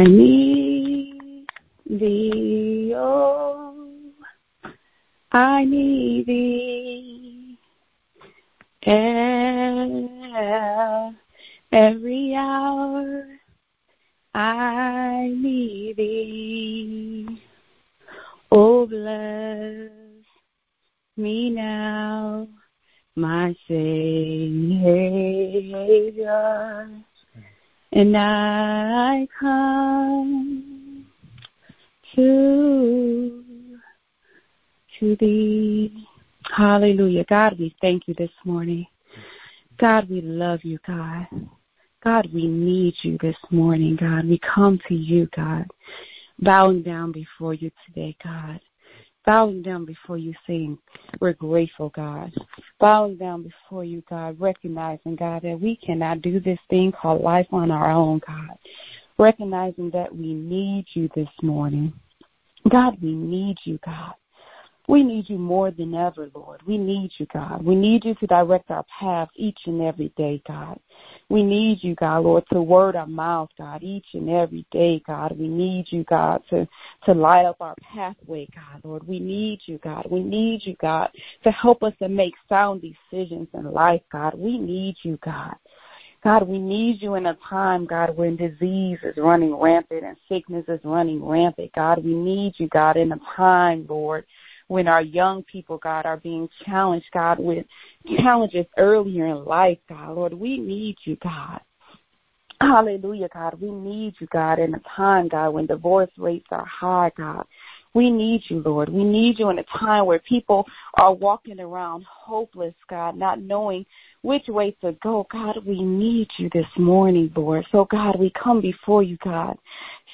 I need thee, oh, I need thee. Every hour I need thee. Oh, bless me now, my Savior, and I come to to thee. Hallelujah. God, we thank you this morning. God, we love you, God. God, we need you this morning, God. We come to you, God, bowing down before you today, God. Bowing down before you, saying, We're grateful, God. Bowing down before you, God, recognizing, God, that we cannot do this thing called life on our own, God. Recognizing that we need you this morning. God, we need you, God. We need you more than ever, Lord. We need you, God. We need you to direct our path each and every day, God. We need you, God, Lord, to word our mouth, God, each and every day, God. We need you, God, to, to light up our pathway, God, Lord. We need you, God. We need you, God, to help us to make sound decisions in life, God. We need you, God. God, we need you in a time, God, when disease is running rampant and sickness is running rampant. God, we need you, God, in a time, Lord, when our young people, God, are being challenged, God, with challenges earlier in life, God. Lord, we need you, God. Hallelujah, God. We need you, God, in a time, God, when divorce rates are high, God. We need you, Lord. We need you in a time where people are walking around hopeless, God, not knowing which way to go. God, we need you this morning, Lord. So, God, we come before you, God,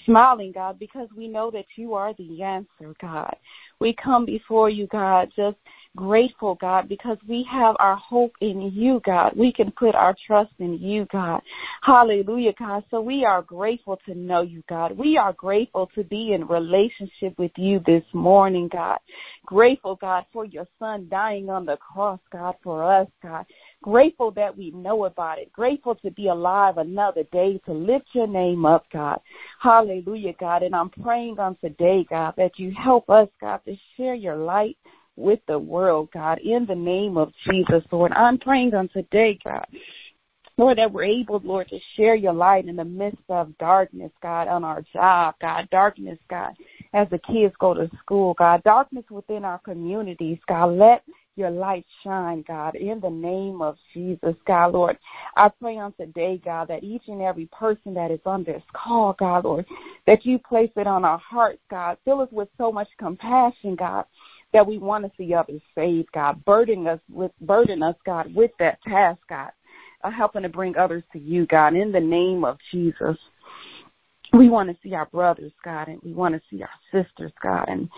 smiling, God, because we know that you are the answer, God. We come before you, God, just grateful, God, because we have our hope in you, God. We can put our trust in you, God. Hallelujah, God. So we are grateful to know you, God. We are grateful to be in relationship with you this morning, God. Grateful, God, for your son dying on the cross, God, for us, God. Grateful that we know about it. Grateful to be alive another day to lift your name up, God. Hallelujah, God. And I'm praying on today, God, that you help us, God, to share your light with the world, God, in the name of Jesus, Lord. I'm praying on today, God. Lord, that we're able, Lord, to share your light in the midst of darkness, God, on our job, God, darkness, God, as the kids go to school, God, darkness within our communities, God. Let your light shine, God, in the name of Jesus, God, Lord. I pray on today, God, that each and every person that is on this call, God, Lord, that you place it on our hearts, God. Fill us with so much compassion, God, that we want to see others saved, God. Burden us with burden us, God, with that task, God. Helping to bring others to you, God, in the name of Jesus. We want to see our brothers, God, and we want to see our sisters, God, and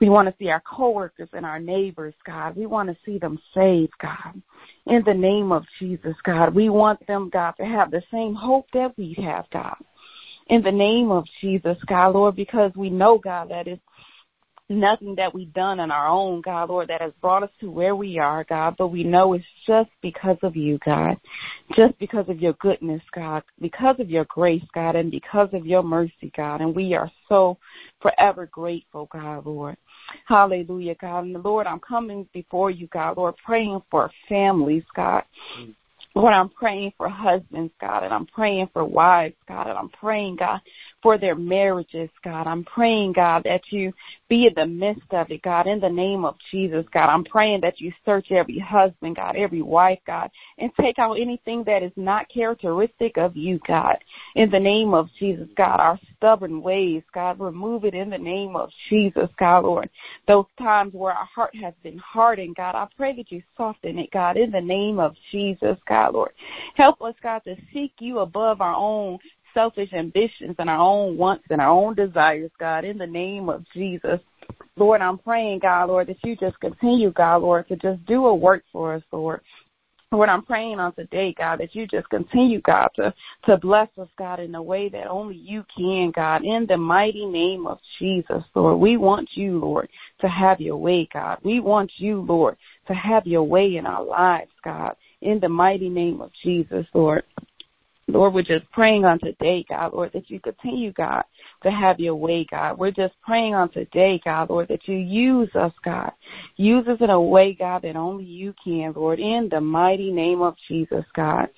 we want to see our coworkers and our neighbors, God. We want to see them saved, God. In the name of Jesus, God, we want them, God, to have the same hope that we have, God. In the name of Jesus, God, Lord, because we know, God, that it's nothing that we've done on our own, God, Lord, that has brought us to where we are, God, but we know it's just because of you, God, just because of your goodness, God, because of your grace, God, and because of your mercy, God, and we are so forever grateful, God, Lord. Hallelujah, God. And Lord, I'm coming before you, God, Lord, praying for families, God. Mm. Lord, I'm praying for husbands, God, and I'm praying for wives, God, and I'm praying, God, for their marriages, God. I'm praying, God, that you be in the midst of it, God, in the name of Jesus, God. I'm praying that you search every husband, God, every wife, God, and take out anything that is not characteristic of you, God. In the name of Jesus, God, our stubborn ways, God, remove it in the name of Jesus, God, Lord. Those times where our heart has been hardened, God, I pray that you soften it, God, in the name of Jesus, God, Lord. Help us, God, to seek you above our own selfish ambitions and our own wants and our own desires, God, in the name of Jesus. Lord, I'm praying, God, Lord, that you just continue, God, Lord, to just do a work for us, Lord. Lord, I'm praying on today, God, that you just continue, God, to, to bless us, God, in a way that only you can, God, in the mighty name of Jesus, Lord. We want you, Lord, to have your way, God. We want you, Lord, to have your way in our lives, God, in the mighty name of Jesus, Lord. Lord, we're just praying on today, God, Lord, that you continue, God, to have your way, God. We're just praying on today, God, Lord, that you use us, God. Use us in a way, God, that only you can, Lord, in the mighty name of Jesus, God.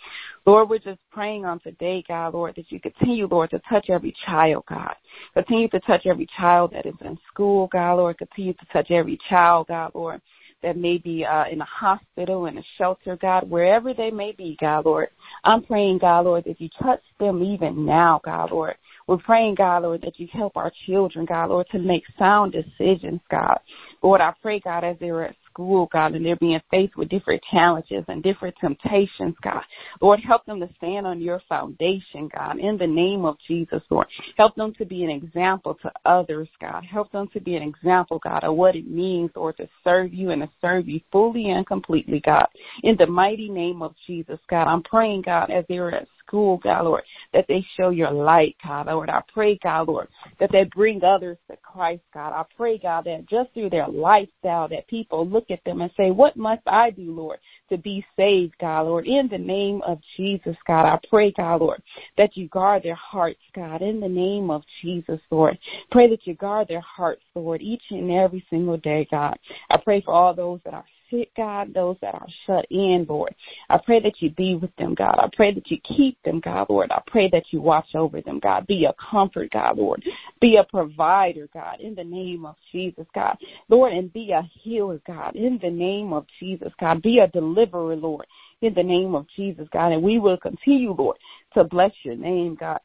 Lord, we're just praying on today, God, Lord, that you continue, Lord, to touch every child, God. Continue to touch every child that is in school, God, Lord. Continue to touch every child, God, Lord that may be uh, in a hospital, in a shelter, God, wherever they may be, God, Lord. I'm praying, God, Lord, that you touch them even now, God, Lord. We're praying, God, Lord, that you help our children, God, Lord, to make sound decisions, God. Lord, I pray, God, as they're at school, God, and they're being faced with different challenges and different temptations, God. Lord, help them to stand on your foundation, God, in the name of Jesus, Lord. Help them to be an example to others, God. Help them to be an example, God, of what it means, Lord, to serve you and to serve you fully and completely, God. In the mighty name of Jesus, God, I'm praying, God, as they're at school, God, Lord, that they show your light, God, Lord. I pray, God, Lord, that they bring others to Christ, God. I pray, God, that just through their lifestyle that people look at them and say, what must I do, Lord, to be saved, God, Lord? In the name of Jesus, God, I pray, God, Lord, that you guard their hearts, God, in the name of Jesus, Lord. Pray that you guard their hearts, Lord, each and every single day, God. I pray for all those that are sick, God, those that are shut in, Lord. I pray that you be with them, God. I pray that you keep them, God, Lord. I pray that you watch over them, God. Be a comfort, God, Lord. Be a provider, God, in the name of Jesus, God. Lord, and be a healer, God, in the name of Jesus, God. Be a deliverer, Lord, in the name of Jesus, God. And we will continue, Lord, to bless your name, God.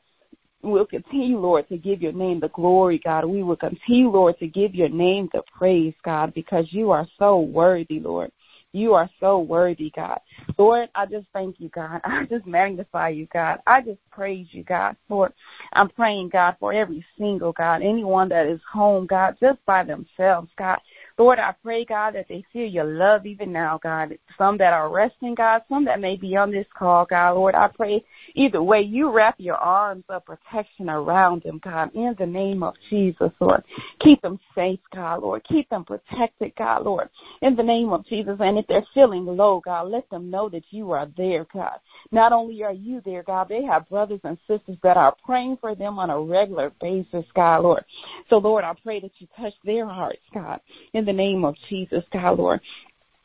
We'll continue, Lord, to give your name the glory, God. We will continue, Lord, to give your name the praise, God, because you are so worthy, Lord. You are so worthy, God. Lord, I just thank you, God. I just magnify you, God. I just praise you, God. Lord, I'm praying, God, for every single, God, anyone that is home, God, just by themselves, God. Lord, I pray, God, that they feel your love even now, God. Some that are resting, God, some that may be on this call, God. Lord, I pray either way, you wrap your arms of protection around them, God, in the name of Jesus, Lord. Keep them safe, God, Lord. Keep them protected, God, Lord, in the name of Jesus. And if they're feeling low, God, let them know that you are there, God. Not only are you there, God, they have brothers and sisters that are praying for them on a regular basis, God, Lord. So, Lord, I pray that you touch their hearts, God, in the name of Jesus, God, Lord.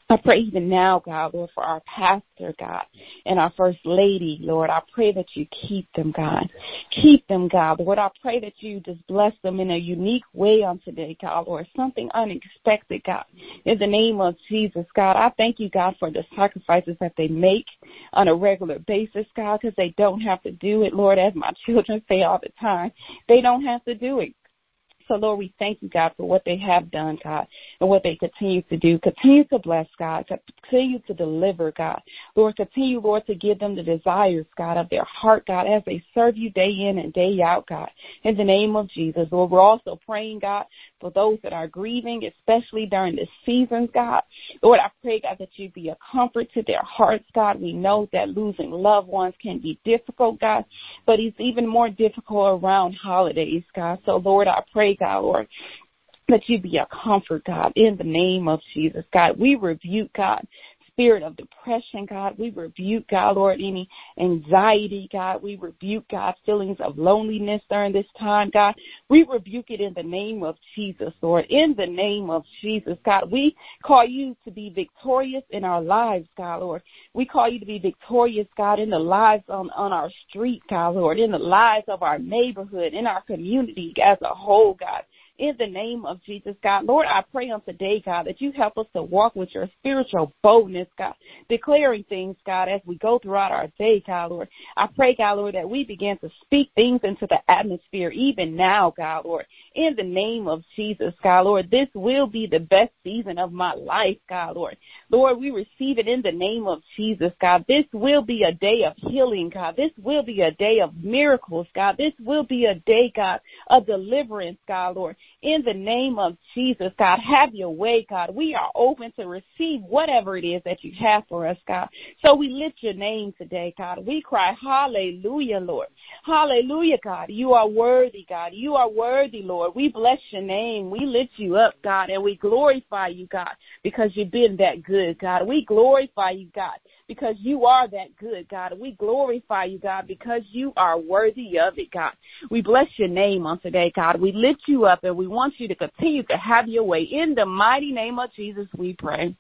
I pray even now, God, Lord, for our pastor, God, and our first lady, Lord. I pray that you keep them, God. Keep them, God. Lord, I pray that you just bless them in a unique way on today, God, Lord. Something unexpected, God. In the name of Jesus, God, I thank you, God, for the sacrifices that they make on a regular basis, God, because they don't have to do it, Lord, as my children say all the time. They don't have to do it. So, Lord, we thank you, God, for what they have done, God, and what they continue to do. Continue to bless, God. Continue to deliver, God. Lord, continue, Lord, to give them the desires, God, of their heart, God, as they serve you day in and day out, God. In the name of Jesus, Lord, we're also praying, God, for those that are grieving, especially during this season, God. Lord, I pray, God, that you be a comfort to their hearts, God. We know that losing loved ones can be difficult, God, but it's even more difficult around holidays, God. So, Lord, I pray, God, Lord, that you be a comfort, God, in the name of Jesus. God, we rebuke, God, spirit of depression, God. We rebuke, God, Lord, any anxiety, God. We rebuke, God, feelings of loneliness during this time, God. We rebuke it in the name of Jesus, Lord. In the name of Jesus, God. We call you to be victorious in our lives, God, Lord. We call you to be victorious, God, in the lives on, on our street, God, Lord, in the lives of our neighborhood, in our community as a whole, God in the name of Jesus, God. Lord, I pray on today, God, that you help us to walk with your spiritual boldness, God, declaring things, God, as we go throughout our day, God, Lord. I pray, God, Lord, that we begin to speak things into the atmosphere even now, God, Lord, in the name of Jesus, God, Lord. This will be the best season of my life, God, Lord. Lord, we receive it in the name of Jesus, God. This will be a day of healing, God. This will be a day of miracles, God. This will be a day, God, of deliverance, God, Lord. In the name of Jesus, God, have your way, God. We are open to receive whatever it is that you have for us, God. So we lift your name today, God. We cry, Hallelujah, Lord. Hallelujah, God. You are worthy, God. You are worthy, Lord. We bless your name. We lift you up, God, and we glorify you, God, because you've been that good, God. We glorify you, God, because you are that good, God. We glorify you, God, because you are worthy of it, God. We bless your name on today, God. We lift you up and we want you to continue to have your way. In the mighty name of Jesus, we pray.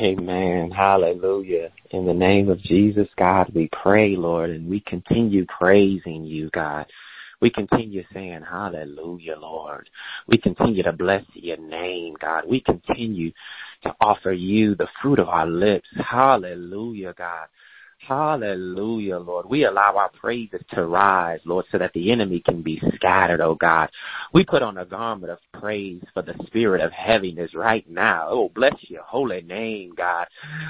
Amen. Hallelujah. In the name of Jesus, God, we pray, Lord, and we continue praising you, God. We continue saying, Hallelujah, Lord. We continue to bless your name, God. We continue to offer you the fruit of our lips. Hallelujah, God. Hallelujah, Lord. We allow our praises to rise, Lord, so that the enemy can be scattered, oh God. We put on a garment of praise for the spirit of heaviness right now. Oh, bless your holy name, God.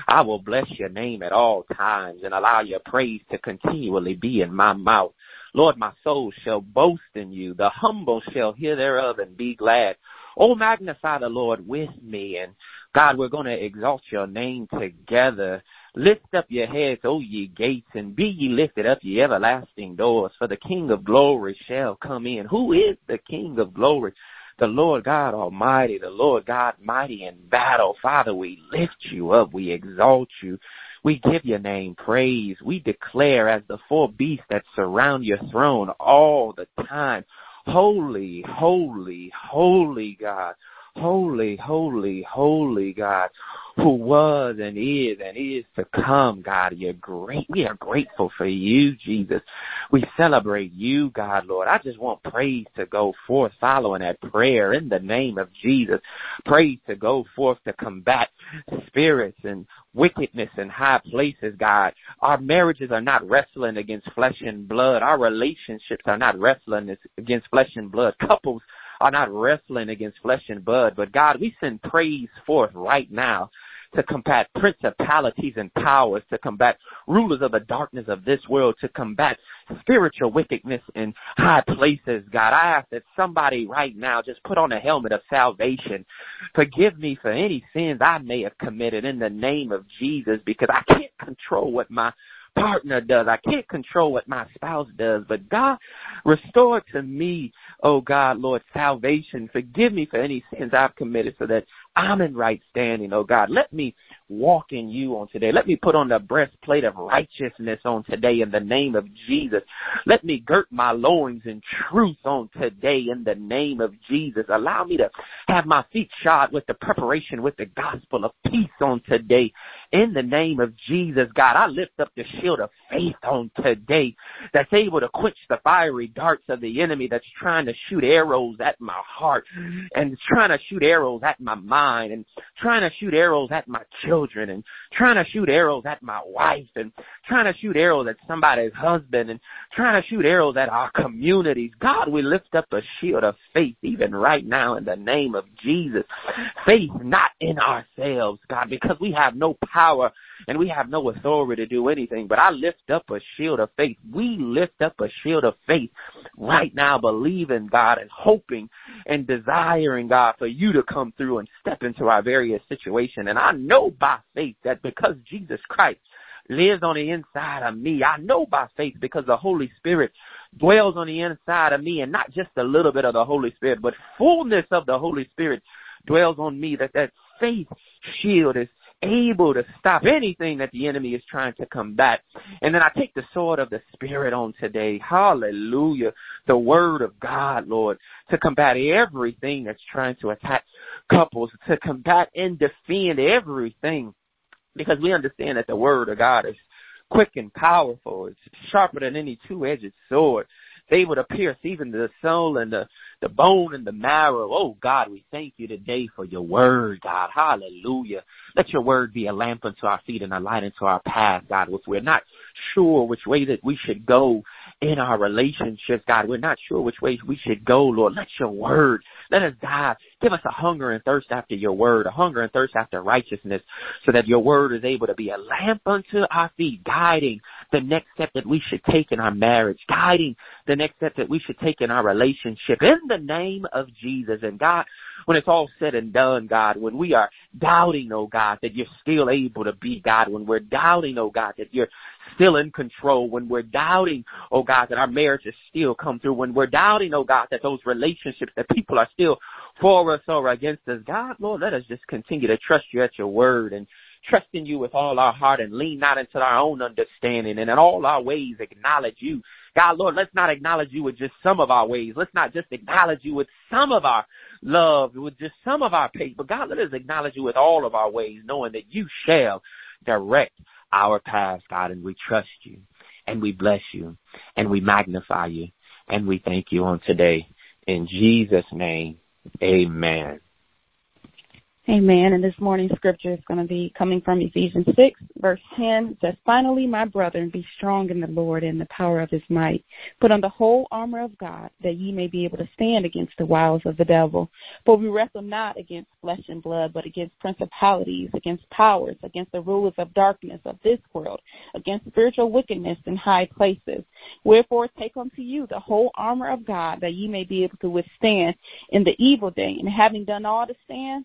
I will bless your name at all times and allow your praise to continually be in my mouth. Lord, my soul shall boast in you. The humble shall hear thereof and be glad. Oh, magnify the Lord with me. And God, we're going to exalt your name together. Lift up your heads, O ye gates, and be ye lifted up, ye everlasting doors, for the King of glory shall come in. Who is the King of glory? The Lord God Almighty, the Lord God mighty in battle. Father, we lift you up. We exalt you. We give your name praise. We declare as the four beasts that surround your throne all the time, holy, holy, holy God. Holy, holy, holy God, who was and is and is to come, God. You're great. We are grateful for you, Jesus. We celebrate you, God, Lord. I just want praise to go forth following that prayer in the name of Jesus. Praise to go forth to combat spirits and wickedness in high places, God. Our marriages are not wrestling against flesh and blood. Our relationships are not wrestling against flesh and blood. Couples are not wrestling against flesh and blood, but God, we send praise forth right now to combat principalities and powers, to combat rulers of the darkness of this world, to combat spiritual wickedness in high places. God, I ask that somebody right now just put on a helmet of salvation. Forgive me for any sins I may have committed in the name of Jesus because I can't control what my partner does. I can't control what my spouse does, but God, restore to me, oh God, Lord, salvation. Forgive me for any sins I've committed so that I'm in right standing, oh God. Let me walk in you on today. Let me put on the breastplate of righteousness on today in the name of Jesus. Let me girt my loins in truth on today in the name of Jesus. Allow me to have my feet shod with the preparation with the gospel of peace on today in the name of Jesus. God, I lift up the shield of faith on today that's able to quench the fiery darts of the enemy that's trying to shoot arrows at my heart and trying to shoot arrows at my mind and trying to shoot arrows at my children and trying to shoot arrows at my wife and trying to shoot arrows at somebody's husband and trying to shoot arrows at our communities. God, we lift up a shield of faith even right now in the name of Jesus. Faith not in ourselves, God, because we have no power and we have no authority to do anything, but I lift up a shield of faith. We lift up a shield of faith right now, believing God and hoping and desiring God for you to come through and step into our various situation. And I know by faith that because Jesus Christ lives on the inside of me. I know by faith because the Holy Spirit dwells on the inside of me and not just a little bit of the Holy Spirit, but fullness of the Holy Spirit dwells on me that that faith shield is able to stop anything that the enemy is trying to combat. And then I take the sword of the Spirit on today. Hallelujah. The word of God, Lord, to combat everything that's trying to attack couples, to combat and defend everything. Because we understand that the word of God is quick and powerful. It's sharper than any two-edged sword able to pierce even the soul and the, the bone and the marrow. Oh God, we thank you today for your word, God. Hallelujah. Let your word be a lamp unto our feet and a light unto our path, God. If we're not sure which way that we should go in our relationships, God, we're not sure which way we should go, Lord. Let your word, let us dive. Give us a hunger and thirst after your word, a hunger and thirst after righteousness, so that your word is able to be a lamp unto our feet, guiding the next step that we should take in our marriage, guiding the the next step that we should take in our relationship in the name of Jesus. And God, when it's all said and done, God, when we are doubting, oh God, that you're still able to be God, when we're doubting, oh God, that you're still in control, when we're doubting, oh God, that our marriages still come through, when we're doubting, oh God, that those relationships, that people are still for us or against us, God, Lord, let us just continue to trust you at your word and trust in you with all our heart and lean not into our own understanding and in all our ways acknowledge you. God, Lord, let's not acknowledge you with just some of our ways. Let's not just acknowledge you with some of our love, with just some of our pace. But God, let us acknowledge you with all of our ways, knowing that you shall direct our paths, God, and we trust you and we bless you and we magnify you and we thank you on today. In Jesus' name, amen. Amen. And this morning's scripture is going to be coming from Ephesians 6, verse 10. It says, Finally, my brethren, be strong in the Lord and the power of his might. Put on the whole armor of God, that ye may be able to stand against the wiles of the devil. For we wrestle not against flesh and blood, but against principalities, against powers, against the rulers of darkness of this world, against spiritual wickedness in high places. Wherefore take unto you the whole armor of God, that ye may be able to withstand in the evil day, and having done all to stand,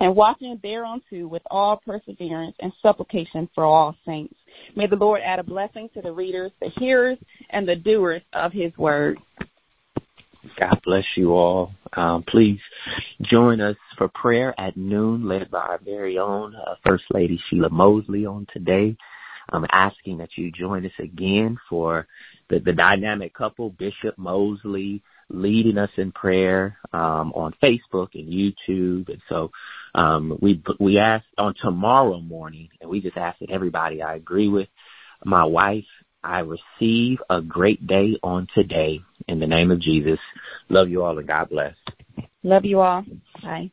and watching thereunto with all perseverance and supplication for all saints. May the Lord add a blessing to the readers, the hearers, and the doers of his word. God bless you all. Um, please join us for prayer at noon, led by our very own uh, First Lady Sheila Mosley on today. I'm asking that you join us again for the, the dynamic couple, Bishop Mosley, leading us in prayer um, on Facebook and YouTube. And so um, we we asked on tomorrow morning, and we just asked that everybody. I agree with my wife. I receive a great day on today in the name of Jesus. Love you all and God bless. Love you all. Bye.